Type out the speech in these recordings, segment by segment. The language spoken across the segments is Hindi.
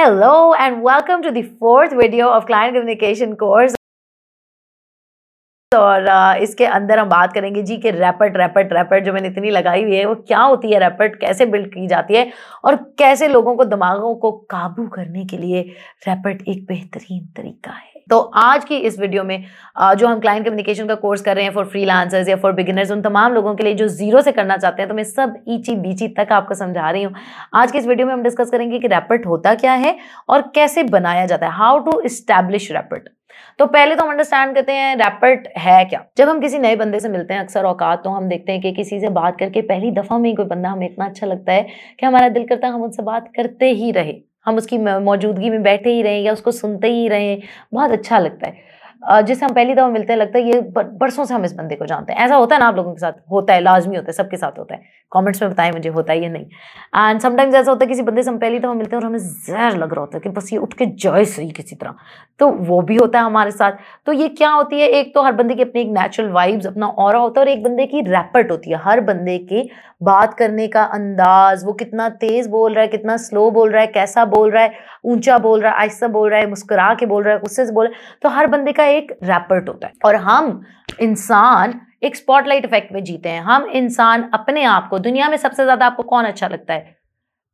Hello and welcome to the fourth video of Client Communication course. और इसके अंदर हम बात करेंगे जी के रैपट रैपट रैपट जो मैंने इतनी लगाई हुई है, वो क्या होती है रैपट कैसे बिल्ड की जाती है और कैसे लोगों को दिमागों को काबू करने के लिए रैपट एक बेहतरीन तरीका है तो आज की इस वीडियो में जो हम क्लाइंट कम्युनिकेशन का कोर्स कर रहे हैं फॉर फ्री या फॉर बिगिनर्स उन तमाम लोगों के लिए जो ज़ीरो से करना चाहते हैं तो मैं सब ईची बीची तक आपको समझा रही हूँ। आज की इस वीडियो में हम डिस्कस करेंगे कि रैपट होता क्या है और कैसे बनाया जाता है हाउ टू इस्टेब्लिश रैपट तो पहले तो हम अंडरस्टैंड करते हैं रैपट है क्या। जब हम किसी नए बंदे से मिलते हैं, अक्सर औकात तो हम देखते हैं कि किसी से बात करके पहली दफ़ा में ही कोई बंदा हमें इतना अच्छा लगता है कि हमारा दिल करता है हम उनसे बात करते ही रहे। हम उसकी मौजूदगी में बैठे ही रहें या उसको सुनते ही रहें, बहुत अच्छा लगता है। जिससे हम पहली दफ़ा मिलते हैं, लगता है ये बरसों से हम इस बंदे को जानते हैं। ऐसा होता है ना, आप लोगों के साथ, होता है, लाजमी होता है, सबके साथ होता है। कमेंट्स में बताएँ मुझे, होता है या नहीं। एंड समटाइम्स ऐसा होता है, किसी बंदे से हम पहली दफ़ा मिलते हैं और हमें जहर लग रहा होता है कि बस ये उठ के जाए सही किसी तरह। तो वो भी होता है हमारे साथ। तो ये क्या होती है, एक तो हर बंदे की अपनी एक नेचुरल वाइब्स अपना और होता है और एक बंदे की रैपट होती है। हर बंदे की बात करने का अंदाज, वो कितना तेज बोल रहा है, कितना स्लो बोल रहा है, कैसा बोल रहा है, ऊँचा बोल रहा है आहिस्ता बोल रहा है, मुस्कुरा के बोल रहा है, गुस्से से बोल रहा है। तो हर बंदे का एक रैपर्ट होता है। और हम इंसान एक स्पॉटलाइट इफ़ेक्ट में जीते हैं। हम इंसान अपने आप को, दुनिया में सबसे ज़्यादा आपको कौन अच्छा लगता है?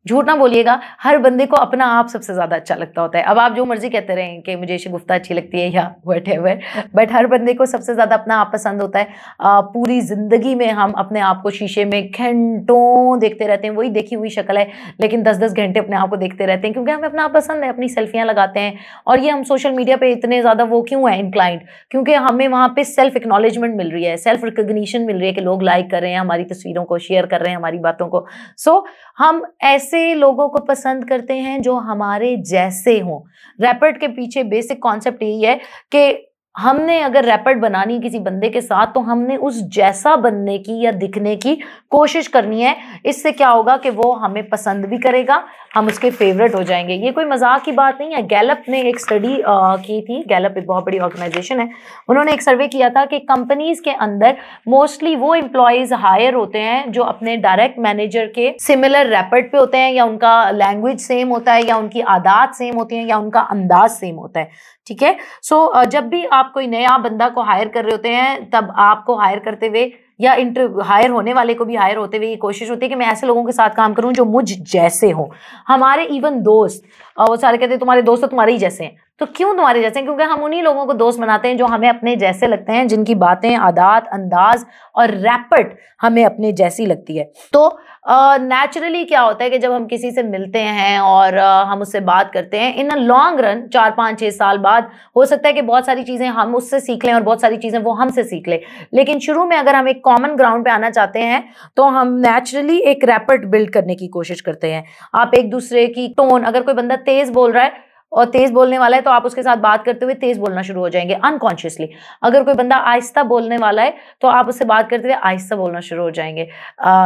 झूठ ना बोलिएगा हर बंदे को अपना आप सबसे ज़्यादा अच्छा लगता होता है। अब आप जो मर्ज़ी कहते रहें कि मुझे शगुफ्ता अच्छी लगती है या वट एवर बट हर बंदे को सबसे ज़्यादा अपना आप पसंद होता है। आ, पूरी ज़िंदगी में हम अपने आप को शीशे में घंटों देखते रहते हैं वही देखी हुई शक्ल है लेकिन दस दस घंटे अपने आप को देखते रहते हैं क्योंकि हमें अपना आप पसंद है अपनी सेल्फियाँ लगाते हैं और ये हम सोशल मीडिया पर इतने ज़्यादा वो क्यों है इंक्लाइंट क्योंकि हमें वहाँ पर सेल्फ एक्नॉलेजमेंट मिल रही है सेल्फ रिकोगनीशन मिल रही है कि लोग लाइक कर रहे हैं हमारी तस्वीरों को शेयर कर रहे हैं हमारी बातों को। सो हम ऐसे लोगों को पसंद करते हैं जो हमारे जैसे हों। रैपर्ट के पीछे बेसिक कॉन्सेप्ट यही है कि हमने अगर रैपिड बनानी किसी बंदे के साथ तो हमने उस जैसा बनने की या दिखने की कोशिश करनी है। इससे क्या होगा कि वो हमें पसंद भी करेगा, हम उसके फेवरेट हो जाएँगे। ये कोई मज़ाक की बात नहीं है। गैलप ने एक स्टडी की थी। गैलप एक बहुत बड़ी ऑर्गेनाइजेशन है। उन्होंने एक सर्वे किया था कि कंपनीज़ के अंदर मोस्टली वो एम्प्लॉयज़ हायर होते हैं जो अपने डायरेक्ट मैनेजर के सिमिलर रैपिड पे होते हैं, या उनका लैंग्वेज सेम होता है, या उनकी आदात सेम होती है, या उनका अंदाज सेम होता है। ठीक है? सो जब भी आप कोई नया बंदा को हायर कर रहे होते हैं, तब आपको हायर करते हुए या इंटर हायर होने वाले को भी हायर होते हुए ये कोशिश होती है कि मैं ऐसे लोगों के साथ काम करूँ जो मुझ जैसे हो। हमारे इवन दोस्त वो सारे कहते हैं, तुम्हारे दोस्त तो तुम्हारे ही जैसे हैं। तो क्यों तुम्हारे जैसे? क्योंकि हम उन्हीं लोगों को दोस्त बनाते हैं जो हमें अपने जैसे लगते हैं जिनकी बातें आदात अंदाज और रैपट हमें अपने जैसी लगती है। तो नेचुरली uh, क्या होता है कि जब हम किसी से मिलते हैं और uh, हम उससे बात करते हैं इन अ लॉन्ग रन चार पाँच छः साल बाद हो सकता है कि बहुत सारी चीज़ें हम उससे सीख लें और बहुत सारी चीज़ें वो हमसे सीख लें। लेकिन शुरू में अगर हम एक कॉमन ग्राउंड पे आना चाहते हैं तो हम नेचुरली एक रैपट बिल्ड करने की कोशिश करते हैं। आप एक दूसरे की टोन अगर कोई बंदा तेज़ बोल रहा है और तेज बोलने वाला है तो आप उसके साथ बात करते हुए तेज बोलना शुरू हो जाएँगे अनकॉन्शियसली अगर कोई बंदा आहिस्ता बोलने वाला है तो आप उससे बात करते हुए आहिस्ता बोलना शुरू हो जाएँगे।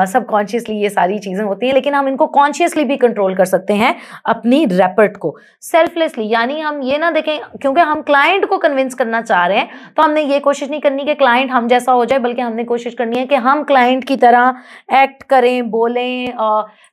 सब कॉन्शियसली ये सारी चीज़ें होती हैं, लेकिन हम इनको कॉन्शियसली भी कंट्रोल कर सकते हैं अपनी रेपर्ट को। सेल्फलेसली यानी हम ये ना देखें, क्योंकि हम क्लाइंट को कन्विंस करना चाह रहे हैं तो हमने ये कोशिश नहीं करनी कि क्लाइंट हम जैसा हो जाए, बल्कि हमने कोशिश करनी है कि हम क्लाइंट की तरह एक्ट करें, बोलें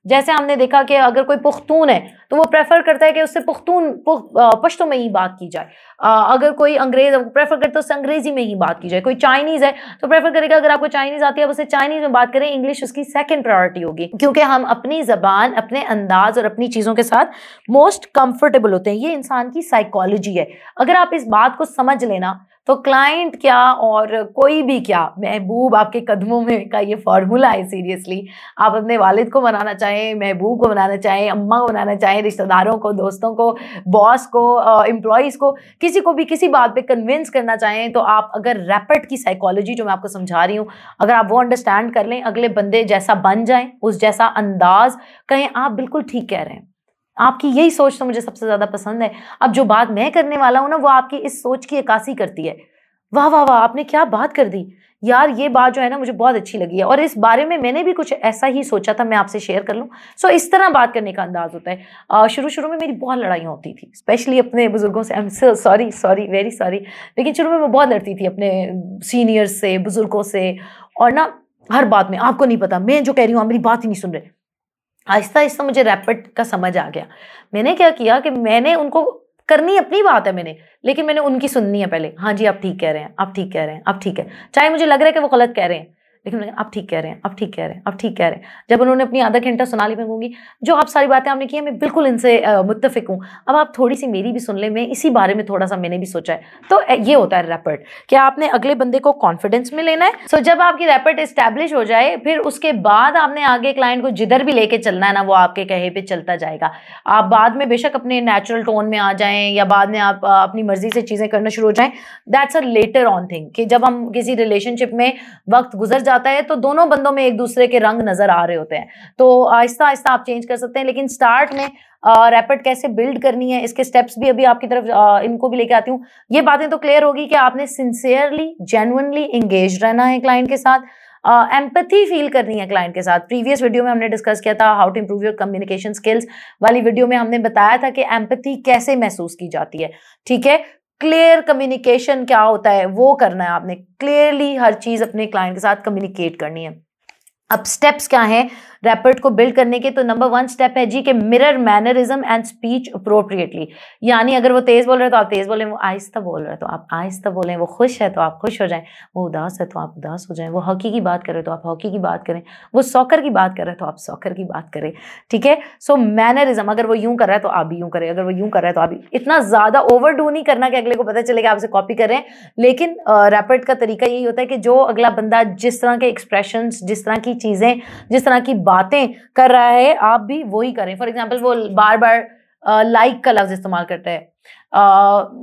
जैसे हमने देखा कि अगर कोई पुख्तून है तो वो प्रेफर करता है कि उससे पुख्तून पश्तो में ही बात की जाए। अगर कोई अंग्रेज़ प्रेफर करता है उससे अंग्रेज़ी में ही बात की जाए, कोई चाइनीज़ है तो प्रेफर करेगा अगर आपको चाइनीज़ आती है, आप उससे चाइनीज़ में बात करें इंग्लिश उसकी सेकेंड प्रायोरिटी होगी, क्योंकि हम अपनी ज़बान, अपने अंदाज और अपनी चीज़ों के साथ मोस्ट कंफर्टेबल होते हैं। ये इंसान की साइकोलॉजी है। अगर आप इस बात को समझ लेना तो क्लाइंट क्या और कोई भी क्या, महबूब आपके कदमों में का ये फार्मूला है सीरियसली आप अपने वालिद को बनाना चाहें, महबूब को बनाना चाहें, अम्मा को बनाना चाहें, रिश्तेदारों को, दोस्तों को बॉस को एम्प्लॉयज़ को किसी को भी किसी बात पे कन्विंस करना चाहें तो आप अगर रैपिड की साइकोलॉजी जो मैं आपको समझा रही हूँ, अगर आप वो अंडरस्टैंड कर लें, अगले बंदे जैसा बन जाए, उस जैसा अंदाज कहें, आप बिल्कुल ठीक कह रहे हैं। आपकी यही सोच तो मुझे सबसे ज़्यादा पसंद है। अब जो बात मैं करने वाला हूँ ना, वो आपकी इस सोच की अक्सी करती है। वाह वाह वाह, आपने क्या बात कर दी। यार, ये बात जो है ना, मुझे बहुत अच्छी लगी है। और इस बारे में मैंने भी कुछ ऐसा ही सोचा था, मैं आपसे शेयर कर लूँ। सो इस तरह बात करने का अंदाज होता है। शुरू शुरू में मेरी बहुत लड़ाइयाँ होती थी स्पेशली अपने बुज़ुर्गों से। I am sorry sorry very sorry लेकिन शुरू में मैं बहुत लड़ती थी अपने सीनियर्स से, बुज़ुर्गों से। और ना, हर बात में, आपको नहीं पता, मैं जो कह रही हूँ, आप मेरी बात ही नहीं सुन रहे। आहिस्ता आहिस्ता मुझे रैपिड का समझ आ गया। मैंने क्या किया कि मैंने उनको करनी अपनी बात है मैंने, लेकिन मैंने उनकी सुननी है पहले। हाँ जी, आप ठीक कह रहे हैं, आप ठीक कह रहे हैं, आप ठीक है। चाहे मुझे लग रहा है कि वो गलत कह रहे हैं। लेकिन आप ठीक कह रहे हैं आप ठीक कह रहे हैं आप ठीक कह रहे हैं। जब उन्होंने अपनी आधा घंटा सुना ली मैं कहूँगी जो आप सारी बातें आपने की मैं बिल्कुल इनसे मुतफिक हूँ। अब आप थोड़ी सी मेरी भी सुन लें मैं इसी बारे में थोड़ा सा मैंने भी सोचा है। तो ये होता है रैपर्ड क्या आपने अगले बंदे को कॉन्फिडेंस में लेना है। सो so, जब आपकी रैपर्ड इस्टेब्लिश हो जाए फिर उसके बाद आपने आगे क्लाइंट को जिधर भी लेके चलना है ना वो आपके कहे पे चलता जाएगा। आप बाद में बेशक अपने नेचुरल टोन में आ जाएँ या बाद में आप अपनी मर्ज़ी से चीज़ें करना शुरू हो जाएँ। That's a later on thing कि जब हम किसी रिलेशनशिप में वक्त गुजर जाता है तो दोनों बंदों में एक दूसरे के रंग नज़र आ रहे होते हैं। तो आहिस्ता आहिस्ता आप चेंज कर सकते हैं लेकिन स्टार्ट में रैपिड कैसे बिल्ड करनी है इसके स्टेप्स भी अभी आपकी तरफ़ आ, इनको भी लेके आती हूँ। ये बातें तो क्लियर होगी कि आपने सिंसियरली जेनुअनली इंगेज रहना है क्लाइंट के साथ। एम्पथी uh, फील करनी है क्लाइंट के साथ। प्रीवियस वीडियो में हमने डिस्कस किया था how to improve your communication skills वाली वीडियो में हमने बताया था कि एम्पथी कैसे महसूस की जाती है। ठीक है? क्लियर कम्युनिकेशन क्या होता है, वो करना है आपने। क्लियरली हर चीज़ अपने क्लाइंट के साथ कम्युनिकेट करनी है। अब स्टेप्स क्या हैं? रैपिड को बिल्ड करने के तो नंबर वन स्टेप है जी के mirror mannerism and speech appropriately यानी अगर वो तेज बोल रहे तो आप तेज बोलें, वो आहिस्ता बोल रहे तो आप आहिस्ता बोलें, वो खुश है तो आप खुश हो जाएँ, वो उदास है तो आप उदास हो जाएँ, वो हॉकी की बात करें तो आप हॉकी की बात करें, वो सॉकर की बात कर रहे तो आप सॉकर की बात करें, ठीक है? सो मैनरिज्म अगर वो यूँ कर रहा है तो आप भी यूँ करें, अगर वो यूँ कर रहा है तो आप भी, इतना ज़्यादा ओवर नहीं करना कि अगले को पता चलेगा आपसे कॉपी कर रहे हैं, लेकिन रैपिड का तरीका यही होता है कि जो अगला बंदा जिस तरह के एक्सप्रेशन जिस तरह की चीज़ें, जिस तरह की बातें कर रहा है, आप भी वही करें। फॉर एग्ज़ाम्पल वो बार बार लाइक का लफ्ज इस्तेमाल करते हैं।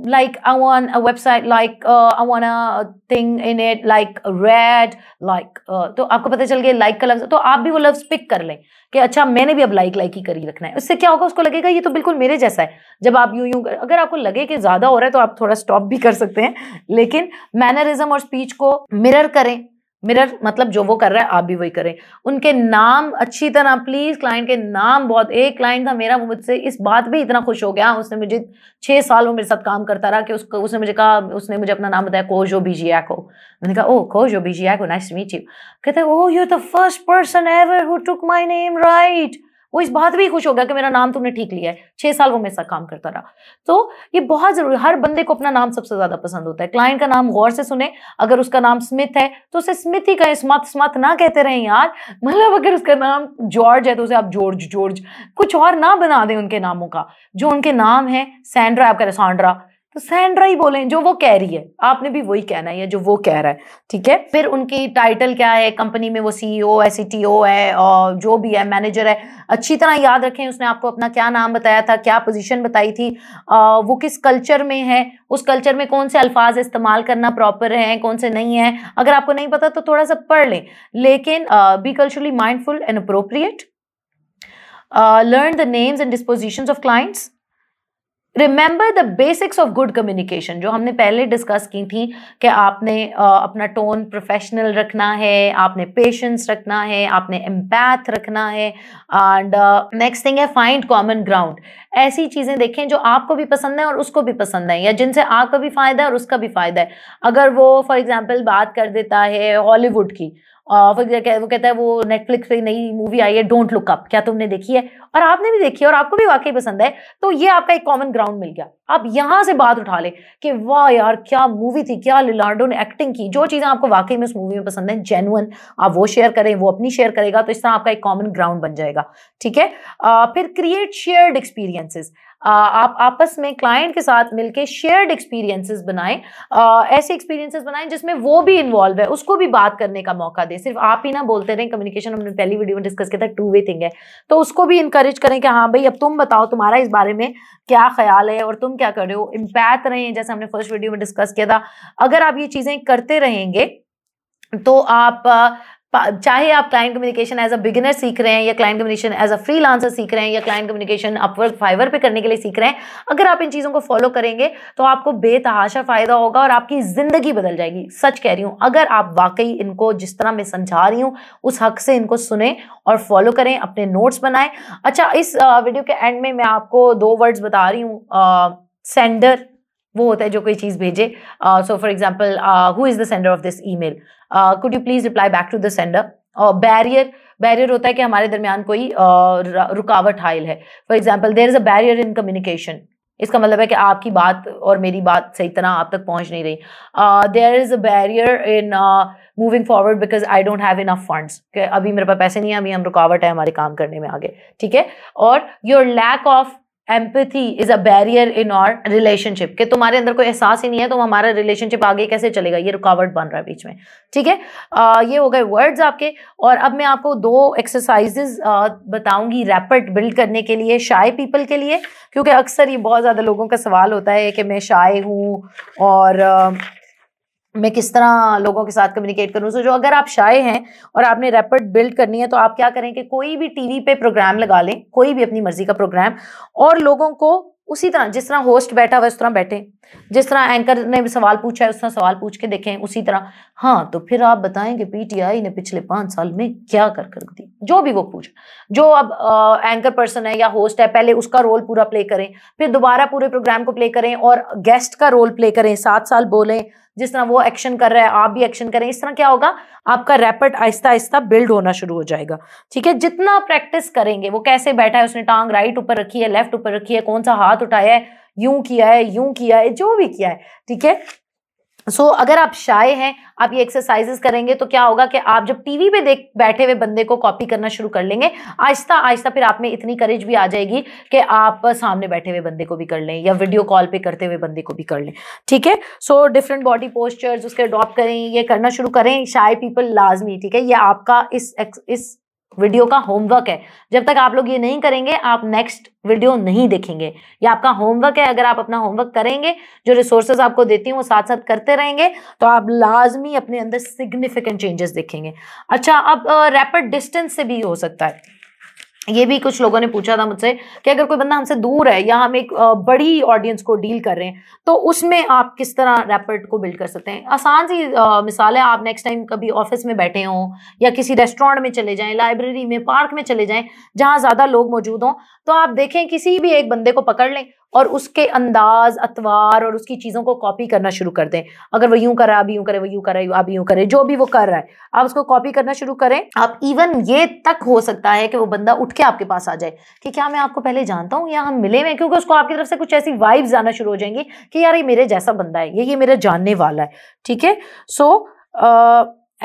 Like I want a website like I want a thing in it like red like तो आपको पता चल गया लाइक का लफ्ज। तो आप भी वो लफ्ज पिक कर लें कि अच्छा मैंने भी अब लाइक लाइक ही करी रखना है। उससे क्या होगा? उसको लगेगा, ये तो बिल्कुल मेरे जैसा है। जब आप यूँ यूँ अगर आपको लगे कि ज़्यादा हो रहा है तो आप थोड़ा स्टॉप भी कर सकते हैं। लेकिन मैनरिज्म और स्पीच को मिरर करें। मिरर मतलब जो वो कर रहा है, आप भी वही करें। उनके नाम अच्छी तरह प्लीज़ क्लाइंट के नाम बहुत, एक क्लाइंट था मेरा, वो मुझसे इस बात भी इतना खुश हो गया, उसने मुझे छह साल वो मेरे साथ काम करता रहा कि उसको उसने मुझे कहा, उसने मुझे अपना नाम बताया कोजो बीजिया को मैंने कहा ओ कोजो बीजिया को नाइस मीट यू कहते ओ you the first person ever who took my name right वो इस बात भी खुश हो गया कि मेरा नाम तुमने ठीक लिया है। छह साल वो मेरे साथ काम करता रहा। तो ये बहुत ज़रूरी, हर बंदे को अपना नाम सबसे ज़्यादा पसंद होता है। क्लाइंट का नाम गौर से सुने। अगर उसका नाम स्मिथ है तो उसे स्मिथ ही कहे स्मथ स्मथ ना कहते रहे यार। मतलब अगर उसका नाम जॉर्ज है तो उसे आप जॉर्ज जॉर्ज, कुछ और ना बना दें उनके नामों का। जो उनके नाम है, सैंड्रा, आप कह रहे सैंड्रा। तो सैंड्रा ही बोले जो वो कह रही है। आपने भी वही कहना है जो वो कह रहा है ठीक है? फिर उनकी टाइटल क्या है? कंपनी में वो सीईओ है सीटीओ है और जो भी है मैनेजर है अच्छी तरह याद रखें उसने आपको अपना क्या नाम बताया था क्या पोजीशन बताई थी आ, वो किस कल्चर में है उस कल्चर में कौन से अल्फाज इस्तेमाल करना प्रॉपर है कौन से नहीं है अगर आपको नहीं पता तो थोड़ा सा पढ़ लें। लेकिन be culturally mindful and appropriate learn the names and disposition of clients remember the basics of good communication जो हमने पहले डिस्कस की थी कि आपने अपना टोन प्रोफेशनल रखना है, आपने पेशेंस रखना है, आपने एम्पैथ रखना है एंड नेक्स्ट थिंग है फाइंड कॉमन ग्राउंड ऐसी चीज़ें देखें जो आपको भी पसंद है और उसको भी पसंद है, या जिनसे आपका भी फ़ायदा है और उसका भी फ़ायदा है। अगर वो फॉर एग्ज़ाम्पल बात कर देता है हॉलीवुड की वो कहता है, वो नेटफ्लिक्स पे नई मूवी आई है डोंट लुक अप क्या तुमने देखी है? और आपने भी देखी है और आपको भी वाकई पसंद है तो ये आपका एक कॉमन ग्राउंड मिल गया। आप यहाँ से बात उठा ले कि वाह यार, क्या मूवी थी, क्या लिलार्डो ने एक्टिंग की। जो चीज़ें आपको वाकई में उस मूवी में पसंद है जेनुअन आप वो शेयर करें, वो अपनी शेयर करेगा तो इस तरह आपका एक कॉमन ग्राउंड बन जाएगा। ठीक है? फिर क्रिएट शेयर्ड एक्सपीरियंसेस आप आपस में क्लाइंट के साथ मिलके शेयर्ड एक्सपीरियंसेस बनाएँ। ऐसे एक्सपीरियंसेस बनाएँ जिसमें वो भी इन्वॉल्व है, उसको भी बात करने का मौका दे। सिर्फ़ आप ही ना बोलते रहें कम्युनिकेशन हमने पहली वीडियो में डिस्कस किया था टू वे थिंग है। तो उसको भी इंकरेज करें कि हाँ भाई, अब तुम बताओ तुम्हारा इस बारे में क्या ख्याल है और तुम क्या कर रहे हो? इम्पैक्ट रहे हैं जैसे हमने फ़र्स्ट वीडियो में डिस्कस किया था। अगर आप ये चीज़ें करते रहेंगे तो आप चाहे आप client communication as a beginner सीख रहे हैं या client communication as a freelancer सीख रहे हैं या क्लाइंट कम्युनिकेशन अपवर्क फाइवर पे करने के लिए सीख रहे हैं, अगर आप इन चीज़ों को फॉलो करेंगे तो आपको बेतहाशा फ़ायदा होगा और आपकी ज़िंदगी बदल जाएगी। सच कह रही हूँ, अगर आप वाकई इनको जिस तरह मैं समझा रही हूँ, उस हक से इनको सुने और फॉलो करें, अपने नोट्स बनाएँ। अच्छा इस वीडियो के एंड में मैं आपको दो वर्ड्स बता रही हूँ सेंडर वो होता है जो कोई चीज़ भेजे। So for example who is the sender of this email could you please reply back to the sender और बैरियर बैरियर होता है कि हमारे दरमियान कोई रुकावट हाइल है। For example there is a barrier in communication इसका मतलब है कि आपकी बात और मेरी बात सही तरह आप तक पहुँच नहीं रही। There is a barrier in moving forward because I don't have enough funds अभी मेरे पास पैसे नहीं है, अभी हम रुकावट है हमारे काम करने में आगे। ठीक है? और your lack of empathy is a barrier in our relationship कि तुम्हारे अंदर कोई एहसास ही नहीं है तो हमारा रिलेशनशिप आगे कैसे चलेगा? ये रुकावट बन रहा है बीच में। ठीक है? ये हो गए वर्ड्स आपके। और अब मैं आपको दो एक्सरसाइजेज बताऊँगी रैपिड बिल्ड करने के लिए शाय पीपल के लिए। क्योंकि अक्सर ये बहुत ज़्यादा लोगों का सवाल होता है कि मैं शाय हूँ और मैं किस तरह लोगों के साथ कम्युनिकेट करूँ? सो जो अगर आप शाये हैं और आपने रैपिड बिल्ड करनी है तो आप क्या करें कि कोई भी टीवी पे प्रोग्राम लगा लें कोई भी अपनी मर्ज़ी का प्रोग्राम और लोगों को उसी तरह जिस तरह होस्ट बैठा हुआ उस तरह बैठे। जिस तरह एंकर ने सवाल पूछा है उस तरह सवाल पूछ के देखें उसी तरह। हाँ तो फिर आप बताएँ कि पीटीआई ने पिछले पाँच साल में क्या कर कर दी? जो भी वो पूछ। जो अब आ, एंकर पर्सन है या होस्ट है पहले उसका रोल पूरा प्ले करें फिर दोबारा पूरे प्रोग्राम को प्ले करें और गेस्ट का रोल प्ले करें सात साल बोलें जिस तरह वो एक्शन कर रहा है, आप भी एक्शन करें, इस तरह क्या होगा? आपका रैपिड आहिस्ता आहिस्ता बिल्ड होना शुरू हो जाएगा। ठीक है? जितना प्रैक्टिस करेंगे, वो कैसे बैठा है, उसने टांग राइट ऊपर रखी है लेफ़्ट ऊपर रखी है, कौन सा हाथ उठाया है, यूँ किया है, यूँ किया है, जो भी किया है, ठीक है? सो so, अगर आप शाये हैं आप ये एक्सरसाइजेस करेंगे तो क्या होगा कि आप जब टीवी पे देख बैठे हुए बंदे को कॉपी करना शुरू कर लेंगे आहिस्ता आहिस्ता फिर आप में इतनी करेज भी आ जाएगी कि आप सामने बैठे हुए बंदे को भी कर लें या वीडियो कॉल पे करते हुए बंदे को भी कर लें। ठीक है? सो डिफरेंट बॉडी पोस्चर्स उसके अडॉप्ट करें ये करना शुरू करें शाय पीपल लाजमी ठीक है? ये आपका इस इस वीडियो का होमवर्क है। जब तक आप लोग ये नहीं करेंगे, आप नेक्स्ट वीडियो नहीं देखेंगे। ये आपका होमवर्क है। अगर आप अपना होमवर्क करेंगे, जो रिसोर्सेज आपको देती हूँ, वो साथ साथ करते रहेंगे तो आप लाजमी अपने अंदर सिग्निफिकेंट चेंजेस देखेंगे। अच्छा अब रैपिड डिस्टेंस से भी हो सकता है। ये भी कुछ लोगों ने पूछा था मुझसे कि अगर कोई बंदा हमसे दूर है या हम एक बड़ी ऑडियंस को डील कर रहे हैं तो उसमें आप किस तरह रैपर्ट को बिल्ड कर सकते हैं? आसान सी मिसाल है, आप नेक्स्ट टाइम कभी ऑफ़िस में बैठे हों या किसी रेस्टोरेंट में चले जाएँ लाइब्रेरी में पार्क में चले जाएँ, जहाँ ज़्यादा लोग मौजूद हों तो आप देखें किसी भी एक बंदे को पकड़ लें और उसके अंदाज, अतवार और उसकी चीज़ों को कॉपी करना शुरू कर दें। अगर वो यूँ कर रहा है अभी यूँ करे, वो यूँ करे आप यूँ करे, जो भी वो कर रहा है, आप उसको कॉपी करना शुरू करें। आप इवन ये तक हो सकता है कि वो बंदा उठ के आपके पास आ जाए कि क्या मैं आपको पहले जानता हूँ या हम मिले हुए क्योंकि उसको आपकी तरफ़ से कुछ ऐसी वाइब्स आना शुरू हो जाएँगी कि यार ये मेरे जैसा बंदा है, ये ये मेरा जानने वाला है, ठीक है? सो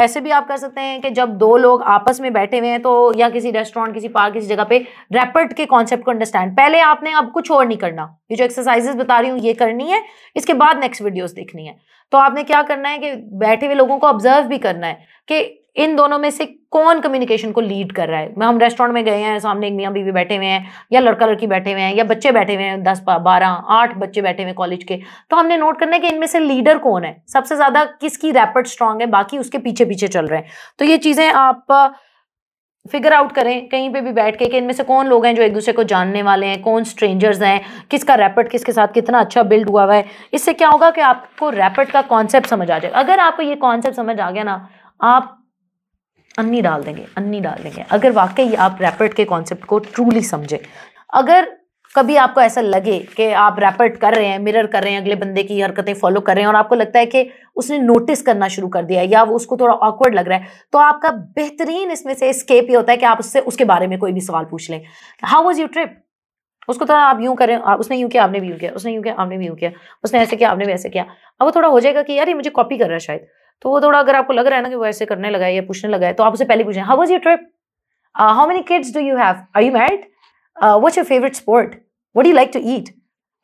ऐसे भी आप कर सकते हैं कि जब दो लोग आपस में बैठे हुए हैं तो या किसी रेस्टोरेंट किसी पार्क किसी जगह पे रैपिड के कॉन्सेप्ट को अंडरस्टैंड पहले आपने अब कुछ और नहीं करना। ये जो एक्सरसाइजेस बता रही हूँ, ये करनी है। इसके बाद नेक्स्ट वीडियोस देखनी है। तो आपने क्या करना है कि बैठे हुए लोगों को ऑब्ज़र्व भी करना है कि इन दोनों में से कौन कम्युनिकेशन को लीड कर रहा है? हम रेस्टोरेंट में गए हैं, सामने एक मियाँ बीवी बैठे हुए हैं, या लड़का लड़की बैठे हुए हैं, या बच्चे बैठे हुए हैं, दस बारह, आठ बच्चे बैठे हुए कॉलेज के। तो हमने नोट करना है कि इनमें से लीडर कौन है? सबसे ज़्यादा किसकी रैपिड स्ट्रांग है, बाकी उसके पीछे पीछे चल रहे हैं। तो ये चीज़ें आप फिगर आउट करें, कहीं पे भी बैठ के कि इनमें से कौन लोग हैं जो एक दूसरे को जानने वाले हैं, कौन स्ट्रेंजर्स हैं, किसका रैपिड किसके साथ कितना अच्छा बिल्ड हुआ हुआ है। इससे क्या होगा कि आपको रैपिड का कॉन्सेप्ट समझ आ जाएगा अगर आपको ये कॉन्सेप्ट समझ आ गया ना, आप अन्नी डाल देंगे, अन्नी डाल देंगे। अगर वाकई आप रैपिड के कॉन्सेप्ट को ट्रूली समझे, अगर कभी आपको ऐसा लगे कि आप रैपिड कर रहे हैं मिरर कर रहे हैं, अगले बंदे की हरकतें फॉलो कर रहे हैं और आपको लगता है कि उसने नोटिस करना शुरू कर दिया है या वो उसको थोड़ा ऑकवर्ड लग रहा है तो आपका बेहतरीन इसमें से स्केप ये होता है कि आप उससे, उसके बारे में कोई भी सवाल पूछ लें। हाउ वॉज़ यू ट्रिप उसको थोड़ा आप यूँ करें, आप, उसने यूँ किया, आपने भी यूँ किया, उसने यूँ किया, आपने भी यूँ किया, उसने ऐसे किया, आपने भी ऐसे किया। अब वो थोड़ा हो जाएगा कि यार ये मुझे कॉपी कर रहा है शायद। तो वो थोड़ा अगर आपको लग रहा है ना कि वो ऐसे करने लगा है या पूछने लगा है तो आपसे पहले पूछें। How was your trip how many kids do you have are you married what's your favourite sport what you like to eat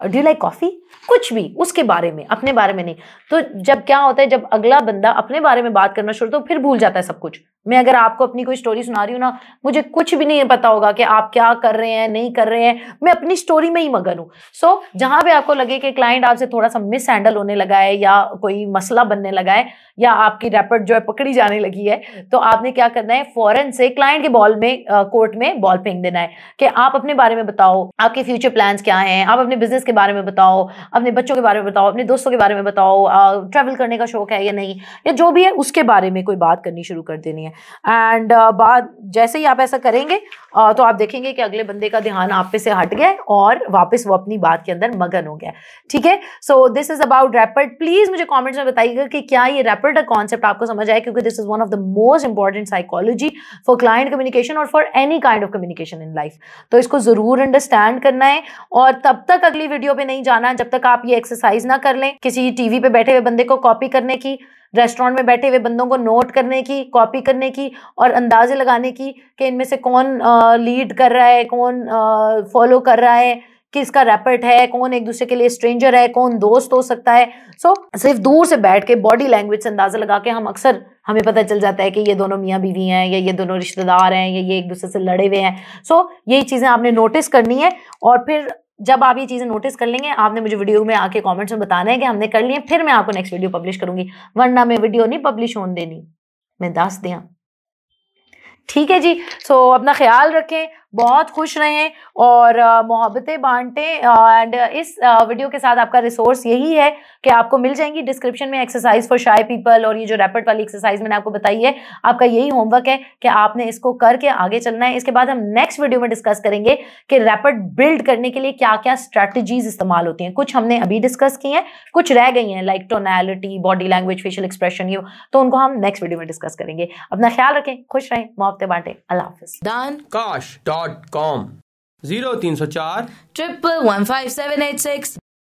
do like coffee कुछ भी, उसके बारे में, अपने बारे में नहीं। तो जब क्या होता है, जब अगला बंदा अपने बारे में बात करना शुरू तो फिर भूल जाता है सब कुछ। मैं अगर आपको अपनी कोई स्टोरी सुना रही हूँ ना मुझे कुछ भी नहीं पता होगा कि आप क्या कर रहे हैं नहीं कर रहे हैं। मैं अपनी स्टोरी में ही मगन हूँ। सो so, जहाँ पे आपको लगे कि क्लाइंट आपसे थोड़ा सा मिस हैंडल होने लगा है या कोई मसला बनने लगा है या आपकी रैपिड जो है पकड़ी जाने लगी है तो आपने क्या करना है? फॉरन से क्लाइंट के बॉल में कोर्ट में बॉल फेंक देना है कि आप अपने बारे में बताओ आपके फ्यूचर प्लान्स क्या हैं? आप अपने बिज़नेस के बारे में बताओ अपने बच्चों के बारे में बताओ अपने दोस्तों के बारे में बताओ ट्रैवल करने का शौक है या नहीं? या जो भी है उसके बारे में कोई बात करनी शुरू कर देनी है। एंड बाद, जैसे ही आप ऐसा करेंगे तो आप देखेंगे कि अगले बंदे का ध्यान आप पे से हट गया है और वापस वो अपनी बात के अंदर मगन हो गया ठीक है? So this is about rapid please मुझे कमेंट्स में बताइएगा कि क्या ये रैपिड का कॉन्सेप्ट आपको समझ आए क्योंकि this is one of the most important psychology for client communication और for any kind of communication in life तो इसको ज़रूर अंडरस्टैंड करना है और तब तक अगली वीडियो पे नहीं जाना, जब तक आप ये एक्सरसाइज ना कर लें, किसी टीवी पे बैठे हुए बंदे को कॉपी करने की। रेस्टोरेंट में बैठे हुए बंदों को नोट करने की कॉपी करने की और अंदाजे लगाने की कि इनमें से कौन लीड कर रहा है कौन फॉलो कर रहा है किसका रैपिड है कौन एक दूसरे के लिए स्ट्रेंजर है कौन दोस्त हो सकता है। सो so, सिर्फ़ दूर से बैठ के बॉडी लैंग्वेज से अंदाज़ा लगा के हम अक्सर हमें पता चल जाता है कि ये दोनों मियाँ बीवी हैं या ये दोनों रिश्तेदार हैं या ये एक दूसरे से लड़े हुए हैं। सो so, यही चीज़ें आपने नोटिस करनी है और फिर जब आप ये चीज़ें नोटिस कर लेंगे, आपने मुझे वीडियो में आके कमेंट्स में बताना है कि हमने कर लिए, फिर मैं आपको नेक्स्ट वीडियो पब्लिश करूँगी। वरना मैं वीडियो नहीं पब्लिश होने देनी। मैं दस दिया। ठीक है जी सो अपना ख्याल रखें बहुत खुश रहें और मोहब्बतें बांटें एंड इस वीडियो के साथ आपका रिसोर्स यही है कि आपको मिल जाएँगी डिस्क्रिप्शन में एक्सरसाइज फॉर शाई पीपल और ये जो रैपिड वाली एक्सरसाइज मैंने आपको बताई है, आपका यही होमवर्क है कि आपने इसको करके आगे चलना है। इसके बाद हम नेक्स्ट वीडियो में डिस्कस करेंगे कि रैपिड बिल्ड करने के लिए क्या क्या स्ट्रैटेजीज इस्तेमाल होती हैं। कुछ हमने अभी डिस्कस की हैं, कुछ रह गई हैं like tonality body language facial expression you तो उनको हम नेक्स्ट वीडियो में डिस्कस करेंगे। अपना ख्याल रखें, खुश रहें, मोहब्बतें बांटें, अल्लाह हाफिज। दान, काश डॉट कॉम ज़ीरो तीन सौ चार triple one five seven eight six